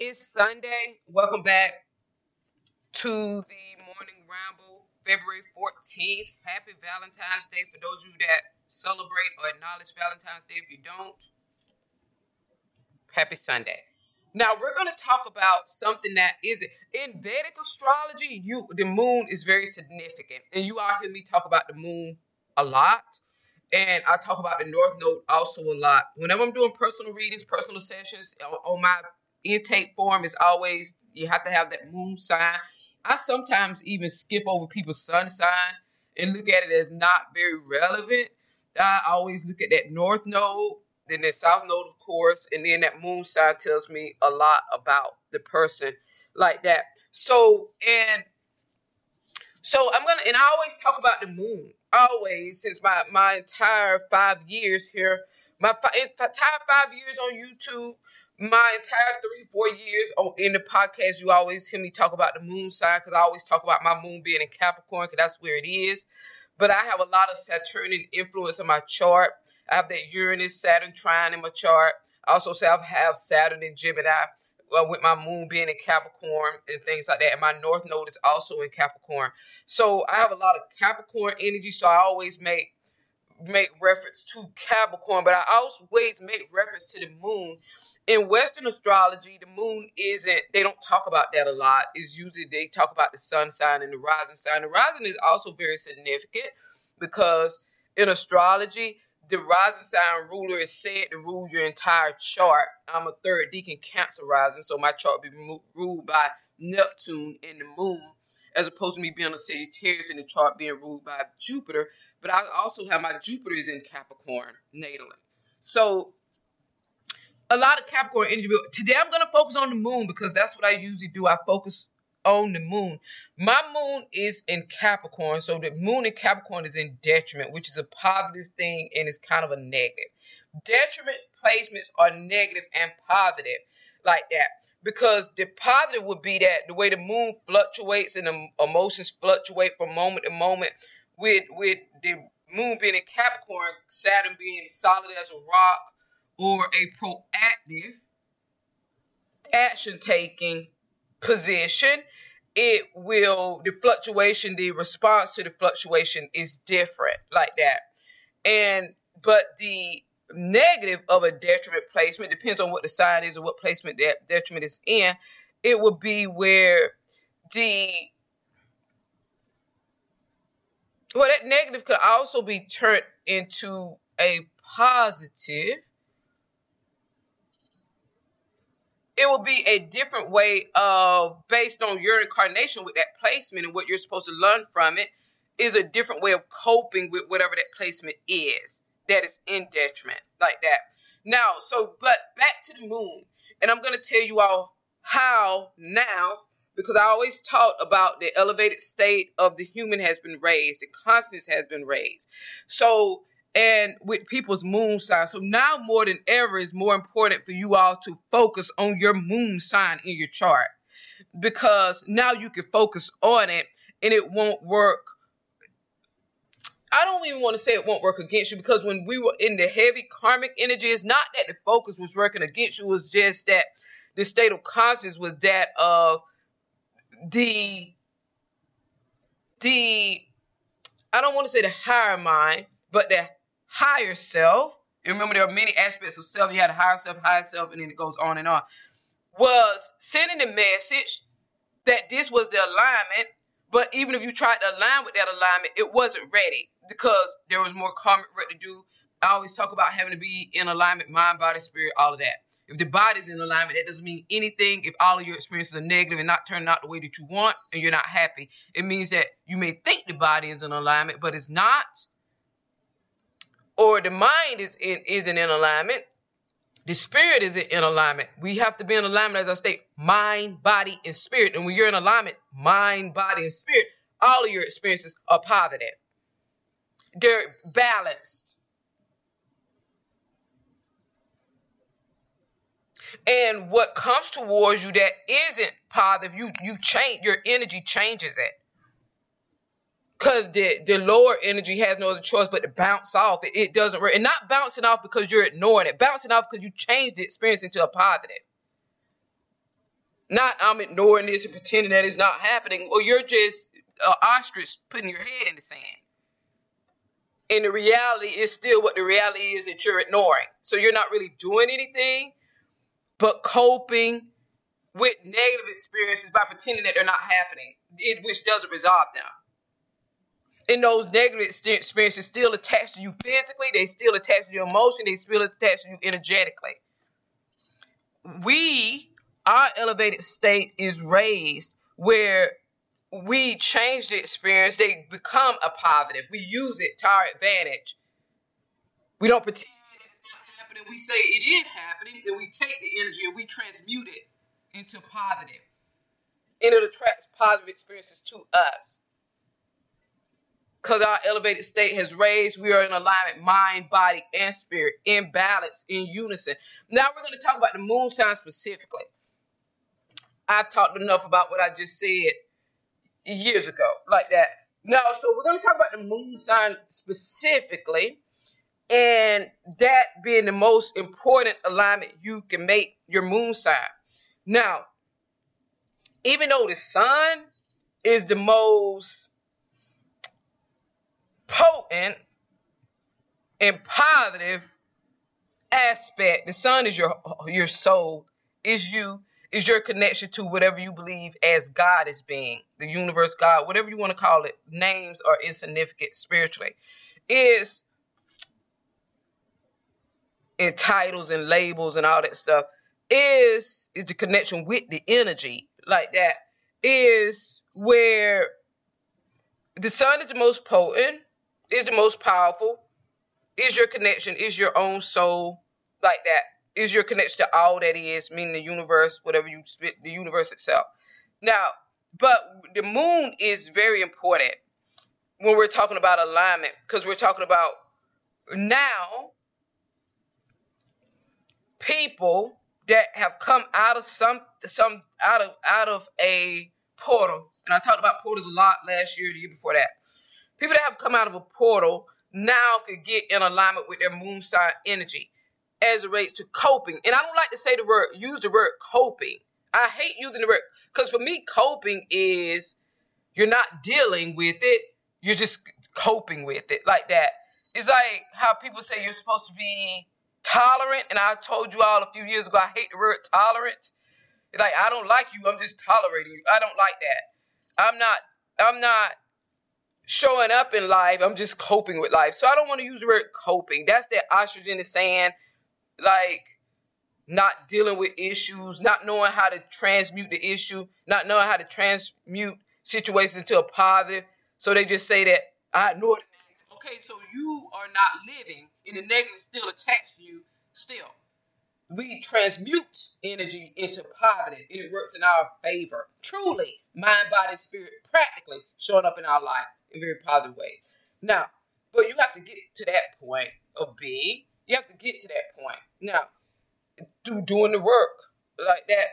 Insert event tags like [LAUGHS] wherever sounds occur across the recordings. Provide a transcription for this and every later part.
It's Sunday. Welcome back to the morning ramble, February 14th. Happy Valentine's Day for those of you that celebrate or acknowledge Valentine's Day. If you don't, happy Sunday. Now we're going to talk about something that is in Vedic astrology. You, the moon is very significant, and you all hear me talk about the moon a lot. And I talk about the North Node also a lot. Whenever I'm doing personal readings, personal sessions uh, on my intake form is always you have to have that moon sign. I sometimes even skip over people's sun sign and look at it as not very relevant. I always look at that north node, then the south node, of course, and then that moon sign tells me a lot about the person like that. So and so I'm gonna and I always talk about the moon. Always since my my entire five years here, my fi- entire five years on YouTube my entire three, four years on in the podcast, you always hear me talk about the moon sign because I always talk about my moon being in Capricorn because that's where it is. But I have a lot of Saturnian influence in my chart. I have that Uranus, Saturn trine in my chart. I also say I have Saturn in Gemini uh, with my moon being in Capricorn and things like that. And my north node is also in Capricorn. So I have a lot of Capricorn energy. So I always make make reference to Capricorn, but I always make reference to the moon. In Western astrology, the moon isn't, they don't talk about that a lot. It's usually they talk about the sun sign and the rising sign. The rising is also very significant because in astrology, the rising sign ruler is said to rule your entire chart. I'm a third decan Cancer rising, so my chart be ruled by Neptune and the moon as opposed to me being a Sagittarius in the chart being ruled by Jupiter. But I also have my Jupiter is in Capricorn natally. So a lot of Capricorn energy. Today I'm going to focus on the moon because that's what I usually do. I focus on the moon. My moon is in Capricorn, so the moon in Capricorn is in detriment, which is a positive thing and it's kind of a negative. Detriment placements are negative and positive like that. Because the positive would be that the way the moon fluctuates and the emotions fluctuate from moment to moment with with the moon being in Capricorn, Saturn being solid as a rock or a proactive action taking position it will the fluctuation the response to the fluctuation is different like that. And but the negative of a detriment placement depends on what the sign is or what placement that detriment is in. It would be where the well that negative could also be turned into a positive. It will be a different way of based on your incarnation with that placement and what you're supposed to learn from it is a different way of coping with whatever that placement is that is in detriment like that. Now, so but back to the moon, and I'm gonna tell you all how now because I always taught about the elevated state of the human has been raised, the consciousness has been raised. So and with people's moon sign. So now more than ever is more important for you all to focus on your moon sign in your chart because now you can focus on it and it won't work I don't even want to say it won't work against you because when we were in the heavy karmic energy, it's not that the focus was working against you, it was just that the state of consciousness was that of the the I don't want to say the higher mind, but the higher self. And remember, there are many aspects of self. You had a higher self, higher self, and then it goes on and on. Was sending the message that this was the alignment, but even if you tried to align with that alignment, it wasn't ready because there was more karmic work to do. I always talk about having to be in alignment, mind, body, spirit, all of that. If the body's in alignment, that doesn't mean anything if all of your experiences are negative and not turning out the way that you want and you're not happy. It means that you may think the body is in alignment, but it's not. Or the mind is in isn't in alignment. The spirit is in alignment. We have to be in alignment, as I state, mind, body, and spirit. And when you're in alignment, mind, body, and spirit, all of your experiences are positive they're balanced. And what comes towards you that isn't positive, you you change your energy changes it. Cause the the lower energy has no other choice but to bounce off. It, it doesn't work. And not bouncing off because you're ignoring it. Bouncing off because you changed the experience into a positive. Not I'm ignoring this and pretending that it's not happening, or you're just an ostrich putting your head in the sand. And the reality is still what the reality is that you're ignoring. So you're not really doing anything but coping with negative experiences by pretending that they're not happening, it, which doesn't resolve them. And those negative experiences still attach to you physically, they still attach to your emotion, they still attach to you energetically. We, our elevated state is raised where we change the experience, they become a positive. We use it to our advantage. We don't pretend it's not happening. We say it is happening, and we take the energy and we transmute it into positive. And it attracts positive experiences to us. Because our elevated state has raised, we are in alignment, mind, body, and spirit, in balance, in unison. Now we're going to talk about the moon sign specifically. I've talked enough about what I just said years ago, like that. Now, so we're going to talk about the moon sign specifically, and that being the most important alignment you can make your moon sign. Now, even though the sun is the most potent and positive aspect, the sun is your your soul, is you. Is your connection to whatever you believe as God is being, the universe, God, whatever you want to call it, names are insignificant spiritually, is in titles and labels and all that stuff, is is the connection with the energy like that, is where the sun is the most potent, is the most powerful, is your connection, is your own soul, like that? Is your connection to all that is, meaning the universe, whatever you spit, the universe itself. Now, but the moon is very important when we're talking about alignment because we're talking about now people that have come out of some some out of out of a portal. And i talked about portals a lot last year the year before that people that have come out of a portal now could get in alignment with their moon sign energy as it relates to coping. And I don't like to say the word, use the word coping. I hate using the word, because for me, coping is you're not dealing with it, you're just coping with it like that. It's like how people say you're supposed to be tolerant, and I told you all a few years ago, I hate the word tolerant. It's like I don't like you, I'm just tolerating you. I don't like that. I'm not, I'm not showing up in life, I'm just coping with life. So I don't want to use the word coping. That's that oxygen is saying like not dealing with issues, not knowing how to transmute the issue, not knowing how to transmute situations into a positive. So they just say that I know it. Okay, so you are not living, and the negative still attached to you. Still, we transmute energy into positive, and it works in our favor. Truly, mind, body, spirit, practically showing up in our life in very positive ways. Now, but you have to get to that point of being you have to get to that point. Now, through doing the work like that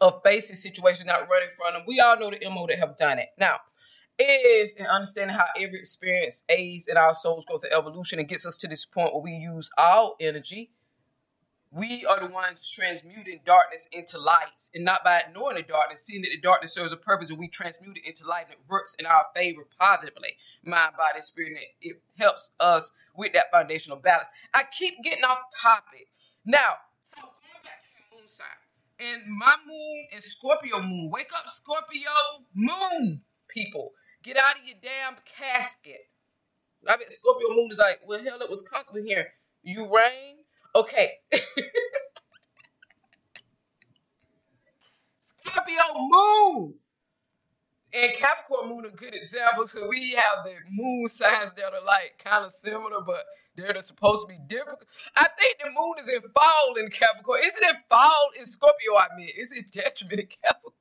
of facing situations not running from them, we all know the MO that have done it. Now, is in understanding how every experience aids in our souls growth and evolution and gets us to this point where we use our energy we are the ones transmuting darkness into light, and not by ignoring the darkness, seeing that the darkness serves a purpose, and we transmute it into light, and it works in our favor positively. Mind, body, spirit, and it helps us with that foundational balance. I keep getting off topic. Now, so going back to the moon sign, and my moon is Scorpio moon. Wake up, Scorpio moon, people. Get out of your damn casket. I bet Scorpio moon is like, well, hell, it was comfortable here. You rang Okay. Scorpio moon. And Capricorn moon are good examples. So we have the moon signs that are like kind of similar, but they're supposed to be different. I think the moon is in fall in Capricorn. Is it in fall in Scorpio? I mean, is it detriment in Capricorn?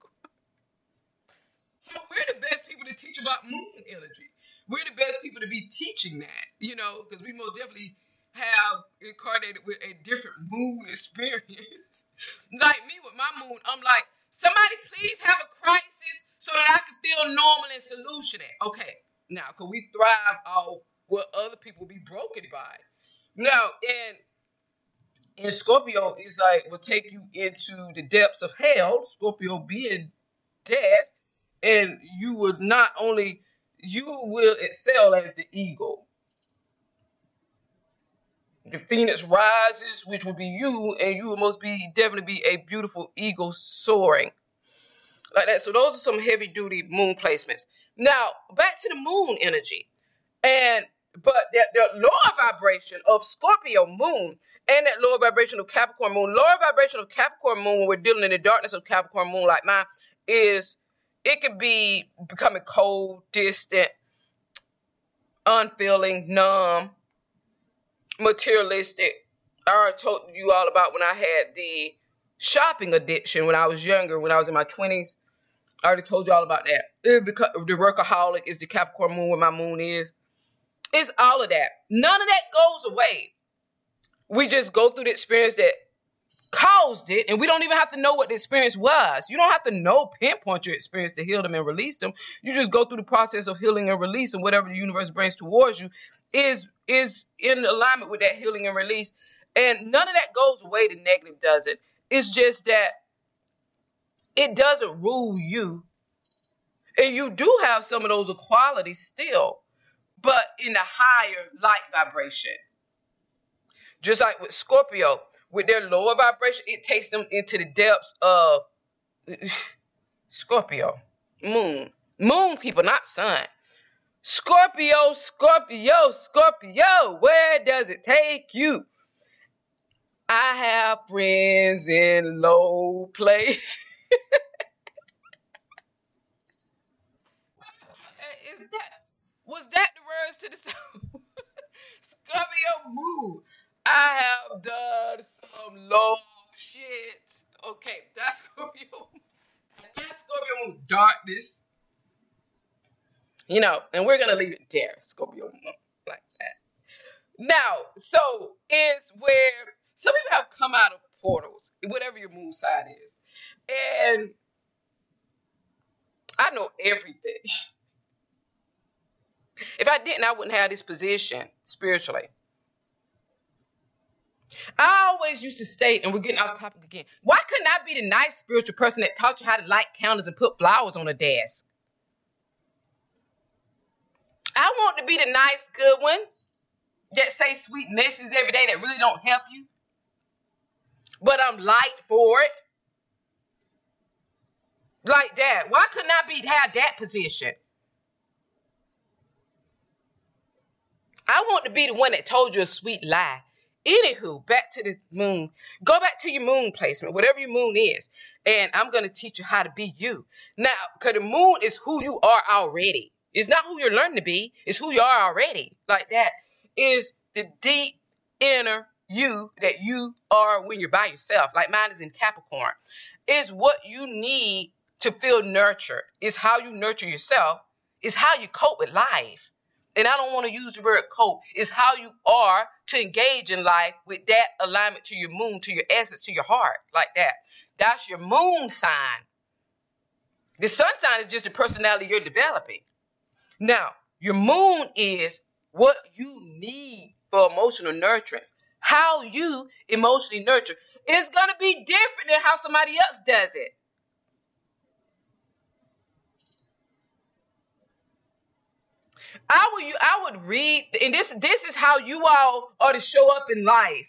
So we're the best people to teach about moon energy. We're the best people to be teaching that, you know, because we most definitely have incarnated with a different moon experience. [LAUGHS] like me with my moon, I'm like, somebody please have a crisis so that I can feel normal and solution it. Okay, now, because we thrive off what other people be broken by. Now, and And Scorpio is like will take you into the depths of hell. Scorpio being death, and you would not only you will excel as the eagle. The phoenix rises, which will be you, and you most be definitely be a beautiful eagle soaring like that. So those are some heavy duty moon placements. Now back to the moon energy, and but the lower vibration of Scorpio moon and that lower vibration of Capricorn moon, lower vibration of Capricorn moon when we're dealing in the darkness of Capricorn moon like mine is it could be becoming cold, distant, unfeeling, numb, materialistic. I already told you all about when I had the shopping addiction when I was younger, when I was in my 20s. I already told you all about that. It because the workaholic is the Capricorn moon where my moon is. It's all of that. None of that goes away. We just go through the experience that caused it, and we don't even have to know what the experience was. You don't have to know pinpoint your experience to heal them and release them. You just go through the process of healing and release, and whatever the universe brings towards you is is in alignment with that healing and release. And none of that goes away. The negative does it. It's just that it doesn't rule you. And you do have some of those qualities still, but in a higher light vibration. Just like with Scorpio, with their lower vibration, it takes them into the depths of [LAUGHS] Scorpio, moon, moon people, not sun. Scorpio, Scorpio, Scorpio, where does it take you? I have friends in low place. [LAUGHS] Is that was that the words to the song? Scorpio moon. I have done some low shit. Okay, that's Scorpio. That's Scorpio Darkness. You know, and we're gonna leave it there, Scorpio moon, like that. Now, so is where some people have come out of portals, whatever your moon side is. And I know everything. [LAUGHS] If I didn't, I wouldn't have this position spiritually. I always used to state, and we're getting off topic again. Why couldn't I be the nice spiritual person that taught you how to light candles and put flowers on a desk? I want to be the nice, good one that say sweet messages every day that really don't help you. But I'm light for it. Like that. Why couldn't I be have that position? I want to be the one that told you a sweet lie. Anywho, back to the moon. Go back to your moon placement, whatever your moon is. And I'm to teach you how to be you. Now, because the moon is who you are already. It's not who you're learning to be, it's who you are already. Like that is the deep inner you that you are when you're by yourself. Like mine is in Capricorn. Is what you need to feel nurtured. Is how you nurture yourself. Is how you cope with life and I don't want to use the word cope, is how you are to engage in life with that alignment to your moon, to your essence, to your heart, like that. That's your moon sign. The sun sign is just the personality you're developing. Now, your moon is what you need for emotional nurturance. How you emotionally nurture. is going to be different than how somebody else does it. I would I would read, and this this is how you all are to show up in life.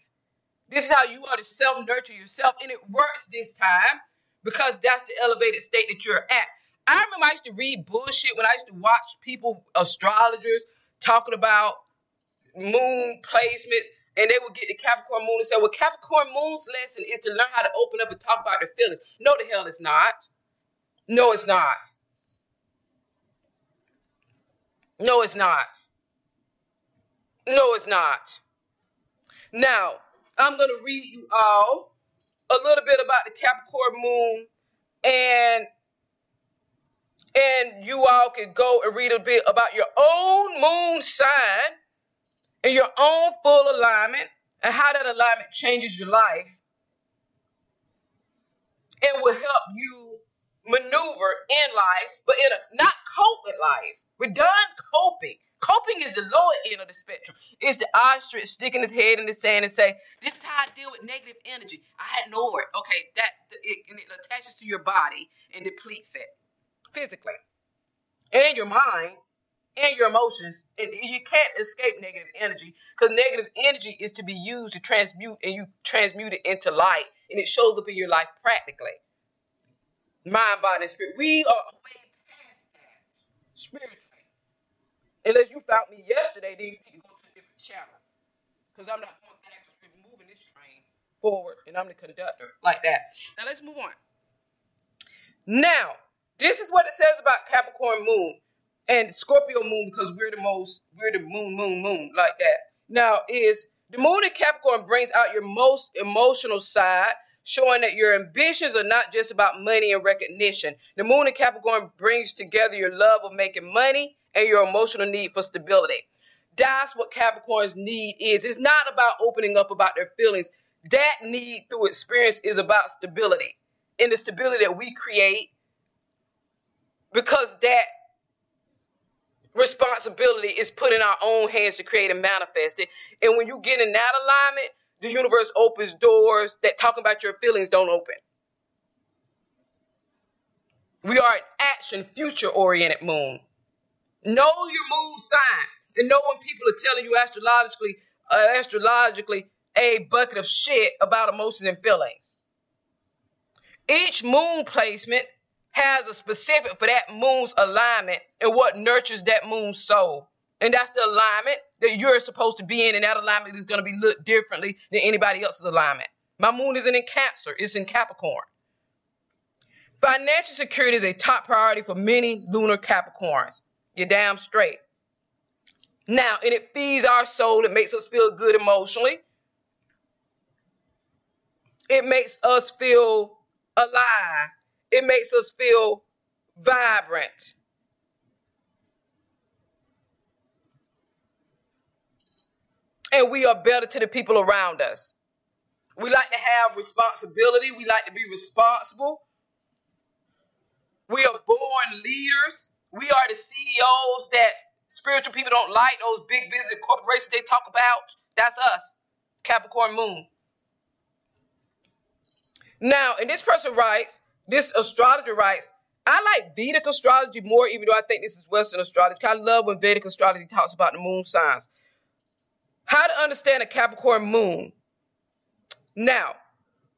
This is how you are to self nurture yourself, and it works this time because that's the elevated state that you're at. I remember I used to read bullshit when I used to watch people, astrologers, talking about moon placements, and they would get the Capricorn moon and say, "Well, Capricorn moon's lesson is to learn how to open up and talk about their feelings." No, the hell it's not. No, it's not. No, it's not. No, it's not. Now, I'm going to read you all a little bit about the Capricorn moon and and you all could go and read a bit about your own moon sign and your own full alignment and how that alignment changes your life and will help you maneuver in life, but in a not cope with life. We're done coping. Coping is the lower end of the spectrum. It's the ostrich sticking his head in the sand and say, "This is how I deal with negative energy. I ignore it." Okay, that it, and it attaches to your body and depletes it physically and your mind and your emotions. And you can't escape negative energy because negative energy is to be used to transmute and you transmute it into light and it shows up in your life practically. Mind, body, and spirit. We are way past that. Unless you found me yesterday, then you need to go to a different channel. Because I'm not going back we're moving this train forward and I'm the conductor like that. Now let's move on. Now, this is what it says about Capricorn moon and Scorpio moon because we're the most, we're the moon, moon, moon like that. Now, is the moon in Capricorn brings out your most emotional side, showing that your ambitions are not just about money and recognition. The moon in Capricorn brings together your love of making money and your emotional need for stability. That's what Capricorn's need is. It's not about opening up about their feelings. That need through experience is about stability and the stability that we create because that responsibility is put in our own hands to create and manifest it. And when you get in that alignment, the universe opens doors that talking about your feelings don't open. We are an action, future oriented moon. Know your moon sign. And know when people are telling you astrologically, uh, astrologically, a bucket of shit about emotions and feelings. Each moon placement has a specific for that moon's alignment and what nurtures that moon's soul. And that's the alignment that you're supposed to be in, and that alignment is going to be looked differently than anybody else's alignment. My moon isn't in Cancer, it's in Capricorn. Financial security is a top priority for many lunar Capricorns. You're damn straight. Now, and it feeds our soul, it makes us feel good emotionally. It makes us feel alive it makes us feel vibrant. And we are better to the people around us. We like to have responsibility. We like to be responsible. We are born leaders. We are the CEOs that spiritual people don't like, those big business corporations they talk about. That's us, Capricorn Moon. Now, and this person writes, this astrologer writes, I like Vedic astrology more, even though I think this is Western astrology. I love when Vedic astrology talks about the moon signs. How to understand a Capricorn moon. Now,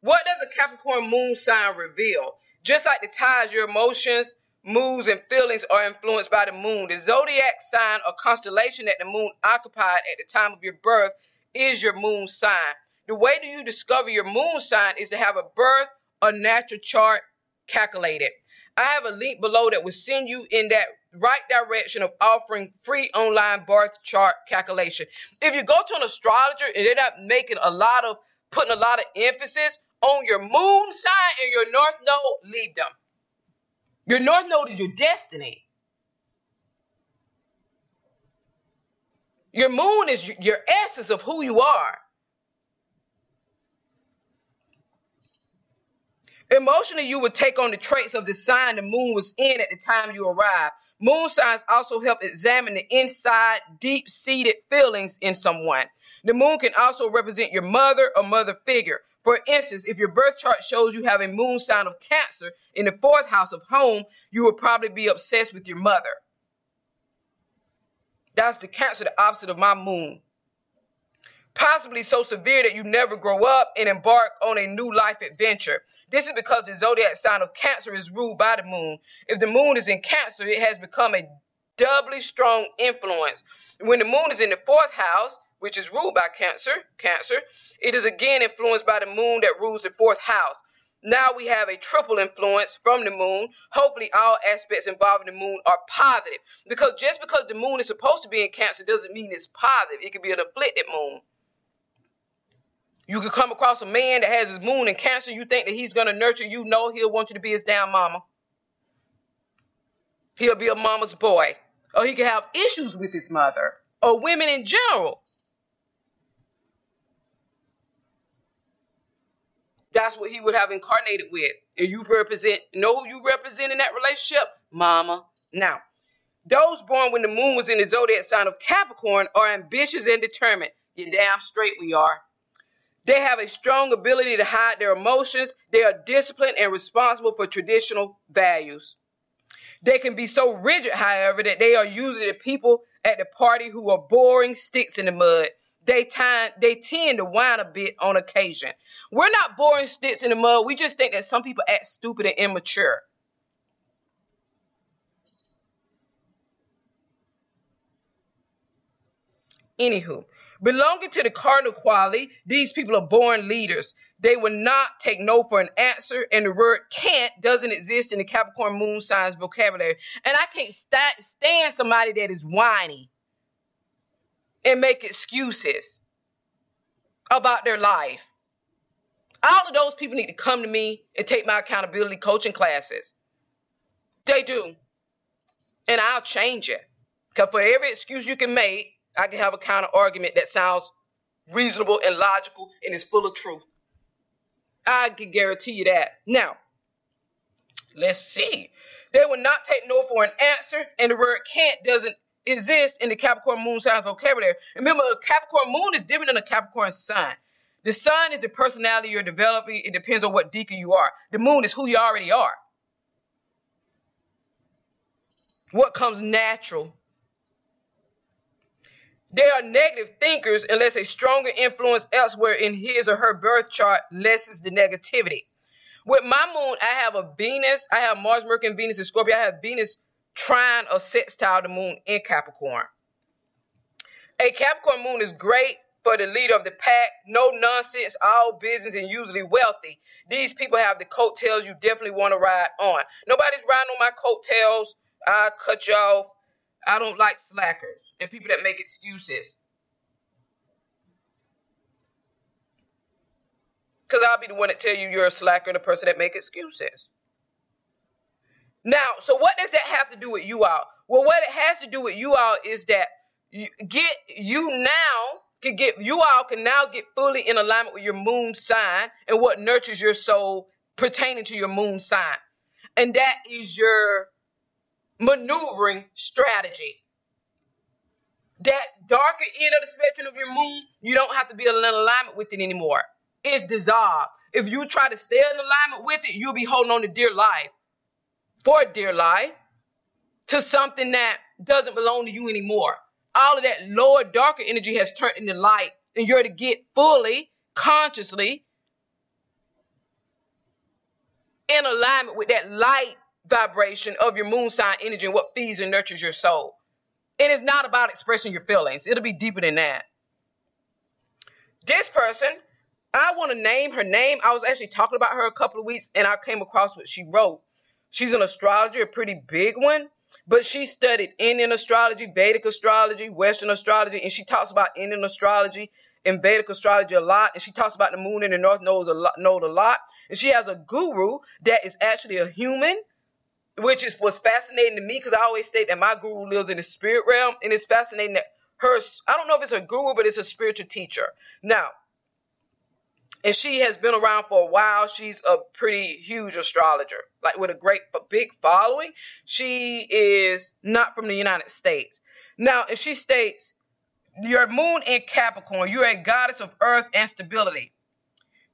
what does a Capricorn moon sign reveal? Just like the ties, your emotions, moods, and feelings are influenced by the moon. The zodiac sign or constellation that the moon occupied at the time of your birth is your moon sign. The way that you discover your moon sign is to have a birth or natural chart calculated. I have a link below that will send you in that right direction of offering free online birth chart calculation. If you go to an astrologer and they're not making a lot of putting a lot of emphasis on your moon sign and your north node, leave them. Your north node is your destiny. Your moon is your essence of who you are. Emotionally, you would take on the traits of the sign the moon was in at the time you arrived. Moon signs also help examine the inside, deep seated feelings in someone. The moon can also represent your mother or mother figure. For instance, if your birth chart shows you have a moon sign of Cancer in the fourth house of home, you will probably be obsessed with your mother. That's the Cancer, the opposite of my moon possibly so severe that you never grow up and embark on a new life adventure. This is because the zodiac sign of Cancer is ruled by the moon. If the moon is in Cancer, it has become a doubly strong influence. When the moon is in the fourth house, which is ruled by Cancer, Cancer, it is again influenced by the moon that rules the fourth house. Now we have a triple influence from the moon. Hopefully, all aspects involving the moon are positive. Because just because the moon is supposed to be in Cancer doesn't mean it's positive. It could be an afflicted moon. You could come across a man that has his moon in cancer. You think that he's going to nurture you. No, he'll want you to be his damn mama. He'll be a mama's boy. Or he could have issues with his mother. Or women in general. That's what he would have incarnated with. And you represent, know who you represent in that relationship? Mama. Now, Those born when the moon was in the zodiac sign of Capricorn are ambitious and determined. You damn straight we are. They have a strong ability to hide their emotions. They are disciplined and responsible for traditional values. They can be so rigid, however, that they are usually the people at the party who are boring sticks in the mud. They, they tend to whine a bit on occasion. We're not boring sticks in the mud. We just think that some people act stupid and immature. Anywho, belonging to the cardinal quality, these people are born leaders. They will not take no for an answer, and the word can't doesn't exist in the Capricorn moon signs vocabulary. And I can't st- stand somebody that is whiny and make excuses about their life. All of those people need to come to me and take my accountability coaching classes. They do. And I'll change it. Because for every excuse you can make, I can have a counter argument that sounds reasonable and logical and is full of truth. I can guarantee you that. Now, let's see. They will not take no for an answer, and the word can't doesn't exist in the Capricorn moon sign vocabulary. Remember, a Capricorn moon is different than a Capricorn sign. The sun is the personality you're developing. It depends on what decan you are. The moon is who you already are. What comes natural they are negative thinkers unless a stronger influence elsewhere in his or her birth chart lessens the negativity. With my moon, I have a Venus, I have Mars, Mercury, and Venus in Scorpio. I have Venus trine or sextile the moon in Capricorn. A Capricorn moon is great for the leader of the pack. No nonsense, all business, and usually wealthy. These people have the coattails you definitely want to ride on. Nobody's riding on my coattails. I cut you off. I don't like slackers and people that make excuses. Because I'll be the one that tell you you're a slacker and a person that make excuses. Now, so what does that have to do with you all? Well, what it has to do with you all is that you get you now can get you all can now get fully in alignment with your moon sign and what nurtures your soul pertaining to your moon sign. And that is your maneuvering strategy that darker end of the spectrum of your moon, you don't have to be in alignment with it anymore. It's dissolved. If you try to stay in alignment with it, you'll be holding on to dear life, for dear life, to something that doesn't belong to you anymore. All of that lower, darker energy has turned into light, and you're to get fully, consciously in alignment with that light vibration of your moon sign energy and what feeds and nurtures your soul. It is not about expressing your feelings. It'll be deeper than that. This person, I want to name her name. I was actually talking about her a couple of weeks and I came across what she wrote. She's an astrologer, a pretty big one, but she studied Indian astrology, Vedic astrology, Western astrology, and she talks about Indian astrology and Vedic astrology a lot. And she talks about the moon in the north knows a lot, node a lot. And she has a guru that is actually a human which is what's fascinating to me because I always state that my guru lives in the spirit realm, and it's fascinating that her I don't know if it's a guru, but it's a spiritual teacher. Now, and she has been around for a while. She's a pretty huge astrologer, like with a great big following. She is not from the United States. Now, and she states, your moon in Capricorn, you're a goddess of earth and stability,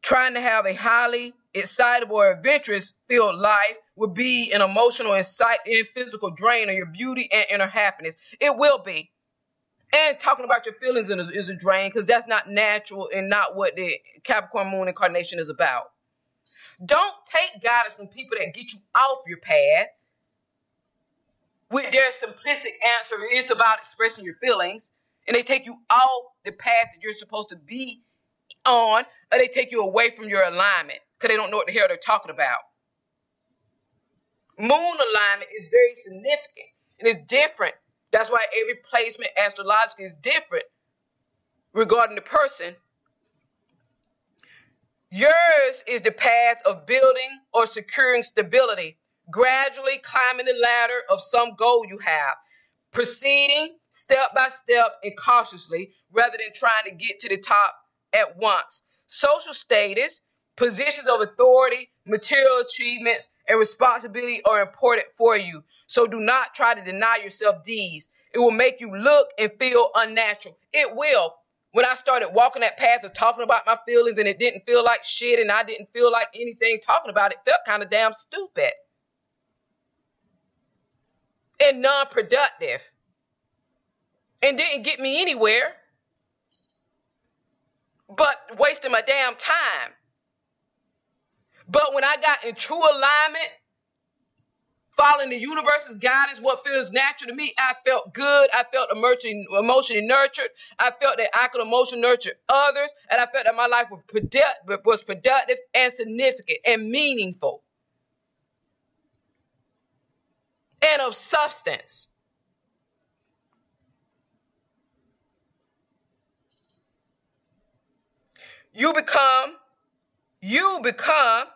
trying to have a highly excitable or adventurous filled life will be an emotional and, and physical drain on your beauty and inner happiness. It will be. And talking about your feelings is, is a drain because that's not natural and not what the Capricorn moon incarnation is about. Don't take guidance from people that get you off your path with their simplistic answer. It's about expressing your feelings, and they take you off the path that you're supposed to be on, or they take you away from your alignment because they don't know what the hell they're talking about. Moon alignment is very significant and it's different. That's why every placement astrologically is different regarding the person. Yours is the path of building or securing stability, gradually climbing the ladder of some goal you have, proceeding step by step and cautiously rather than trying to get to the top at once. Social status Positions of authority, material achievements, and responsibility are important for you. So do not try to deny yourself these. It will make you look and feel unnatural. It will. When I started walking that path of talking about my feelings and it didn't feel like shit and I didn't feel like anything talking about it felt kind of damn stupid and non productive and didn't get me anywhere but wasting my damn time. But when I got in true alignment, following the universe's guidance, what feels natural to me, I felt good. I felt emotionally, nurtured. I felt that I could emotionally nurture others. And I felt that my life was productive and significant and meaningful and of substance. You become, you become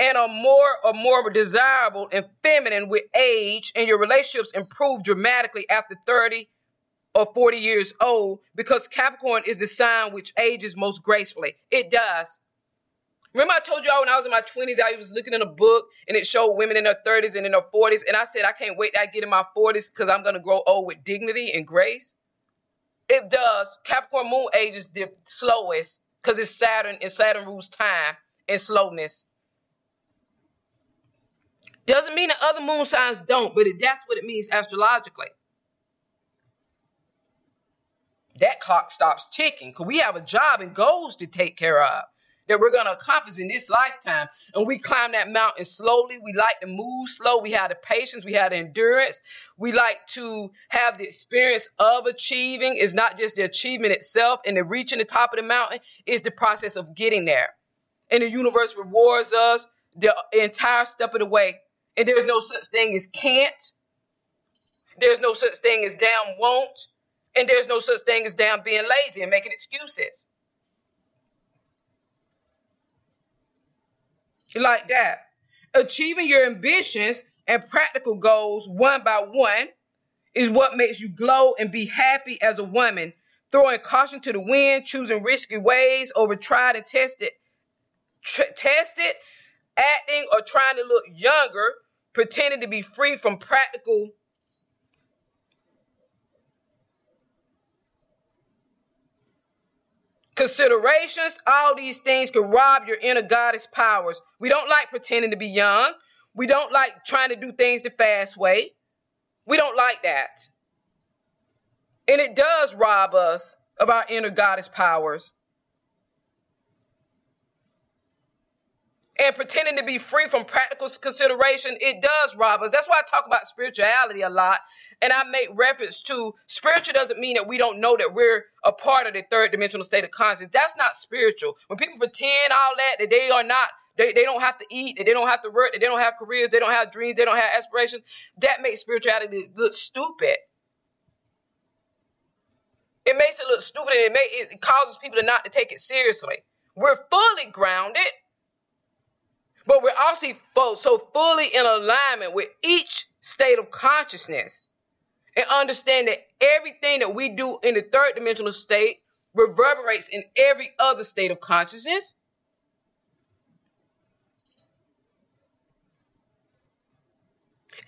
and are more or more desirable and feminine with age, and your relationships improve dramatically after 30 or 40 years old because Capricorn is the sign which ages most gracefully. It does. Remember, I told y'all when I was in my 20s, I was looking in a book and it showed women in their 30s and in their 40s. And I said, I can't wait I get in my 40s because I'm going to grow old with dignity and grace. It does. Capricorn moon ages the slowest because it's Saturn and Saturn rules time and slowness. Doesn't mean that other moon signs don't, but it, that's what it means astrologically. That clock stops ticking because we have a job and goals to take care of that we're going to accomplish in this lifetime. And we climb that mountain slowly. We like to move slow. We have the patience. We have the endurance. We like to have the experience of achieving. It's not just the achievement itself and the reaching the top of the mountain. It's the process of getting there. And the universe rewards us the entire step of the way and there's no such thing as can't. There's no such thing as damn won't. And there's no such thing as damn being lazy and making excuses. Like that. Achieving your ambitions and practical goals one by one is what makes you glow and be happy as a woman. Throwing caution to the wind, choosing risky ways over tried and tested, tr- tested acting or trying to look younger, pretending to be free from practical considerations, all these things can rob your inner goddess powers. We don't like pretending to be young. We don't like trying to do things the fast way. We don't like that. And it does rob us of our inner goddess powers. And pretending to be free from practical consideration, it does rob us. That's why I talk about spirituality a lot. And I make reference to spiritual doesn't mean that we don't know that we're a part of the third dimensional state of consciousness. That's not spiritual. When people pretend all that, that they are not, they, they don't have to eat, that they don't have to work, that they don't have careers, they don't have dreams, they don't have aspirations, that makes spirituality look stupid. It makes it look stupid and it, may, it causes people to not to take it seriously. We're fully grounded but we're also so fully in alignment with each state of consciousness and understand that everything that we do in the third dimensional state reverberates in every other state of consciousness.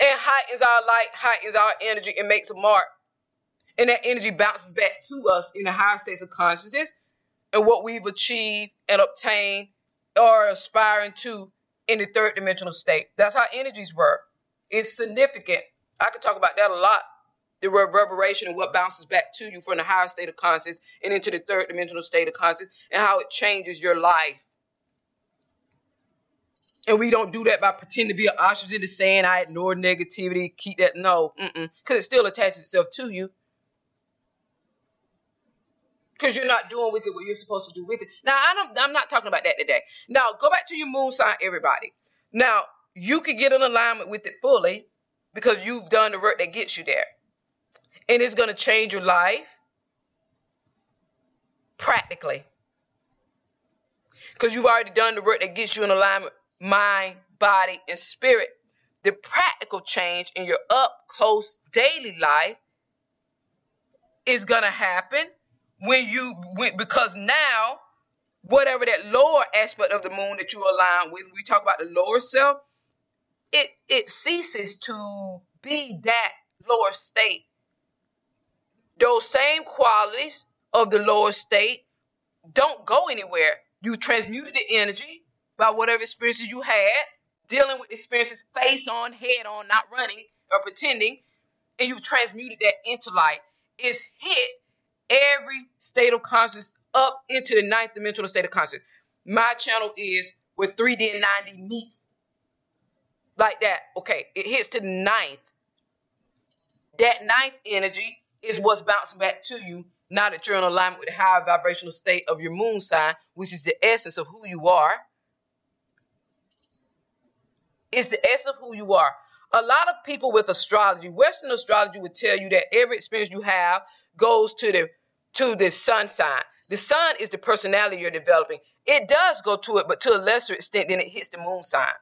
And heightens our light, heightens our energy, and makes a mark. And that energy bounces back to us in the higher states of consciousness and what we've achieved and obtained or aspiring to in the third dimensional state. That's how energies work. It's significant. I could talk about that a lot. The reverberation and what bounces back to you from the higher state of consciousness and into the third dimensional state of consciousness and how it changes your life. And we don't do that by pretending to be an ostrich the sand. I ignore negativity, keep that. No, because it still attaches itself to you because you're not doing with it what you're supposed to do with it. Now, I don't, I'm not talking about that today. Now, go back to your moon sign, everybody. Now, you can get in alignment with it fully because you've done the work that gets you there. And it's going to change your life practically. Because you've already done the work that gets you in alignment, mind, body, and spirit. The practical change in your up close daily life is going to happen when you when, because now whatever that lower aspect of the moon that you align with, we talk about the lower self, it it ceases to be that lower state. Those same qualities of the lower state don't go anywhere. You transmuted the energy by whatever experiences you had, dealing with experiences face on, head on, not running or pretending, and you've transmuted that into light. It's hit every state of consciousness up into the ninth dimensional state of consciousness. My channel is where 3D and 9D meets like that. Okay, it hits to the ninth. That ninth energy is what's bouncing back to you now that you're in alignment with the higher vibrational state of your moon sign, which is the essence of who you are. It's the essence of who you are. A lot of people with astrology, Western astrology would tell you that every experience you have goes to the to the sun sign. The sun is the personality you're developing. It does go to it, but to a lesser extent than it hits the moon sign.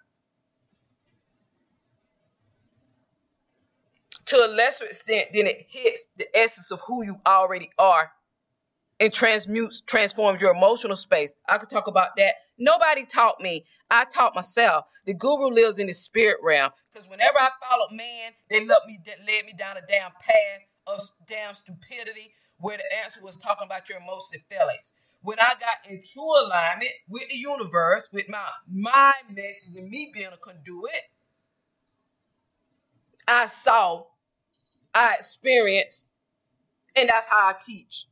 To a lesser extent than it hits the essence of who you already are and transmutes, transforms your emotional space. I could talk about that. Nobody taught me. I taught myself. The guru lives in the spirit realm. Because whenever I followed man, they led me, led me down a damn path of damn stupidity where the answer was talking about your emotional feelings. When I got in true alignment with the universe, with my my message and me being a conduit, I saw, I experienced, and that's how I teach.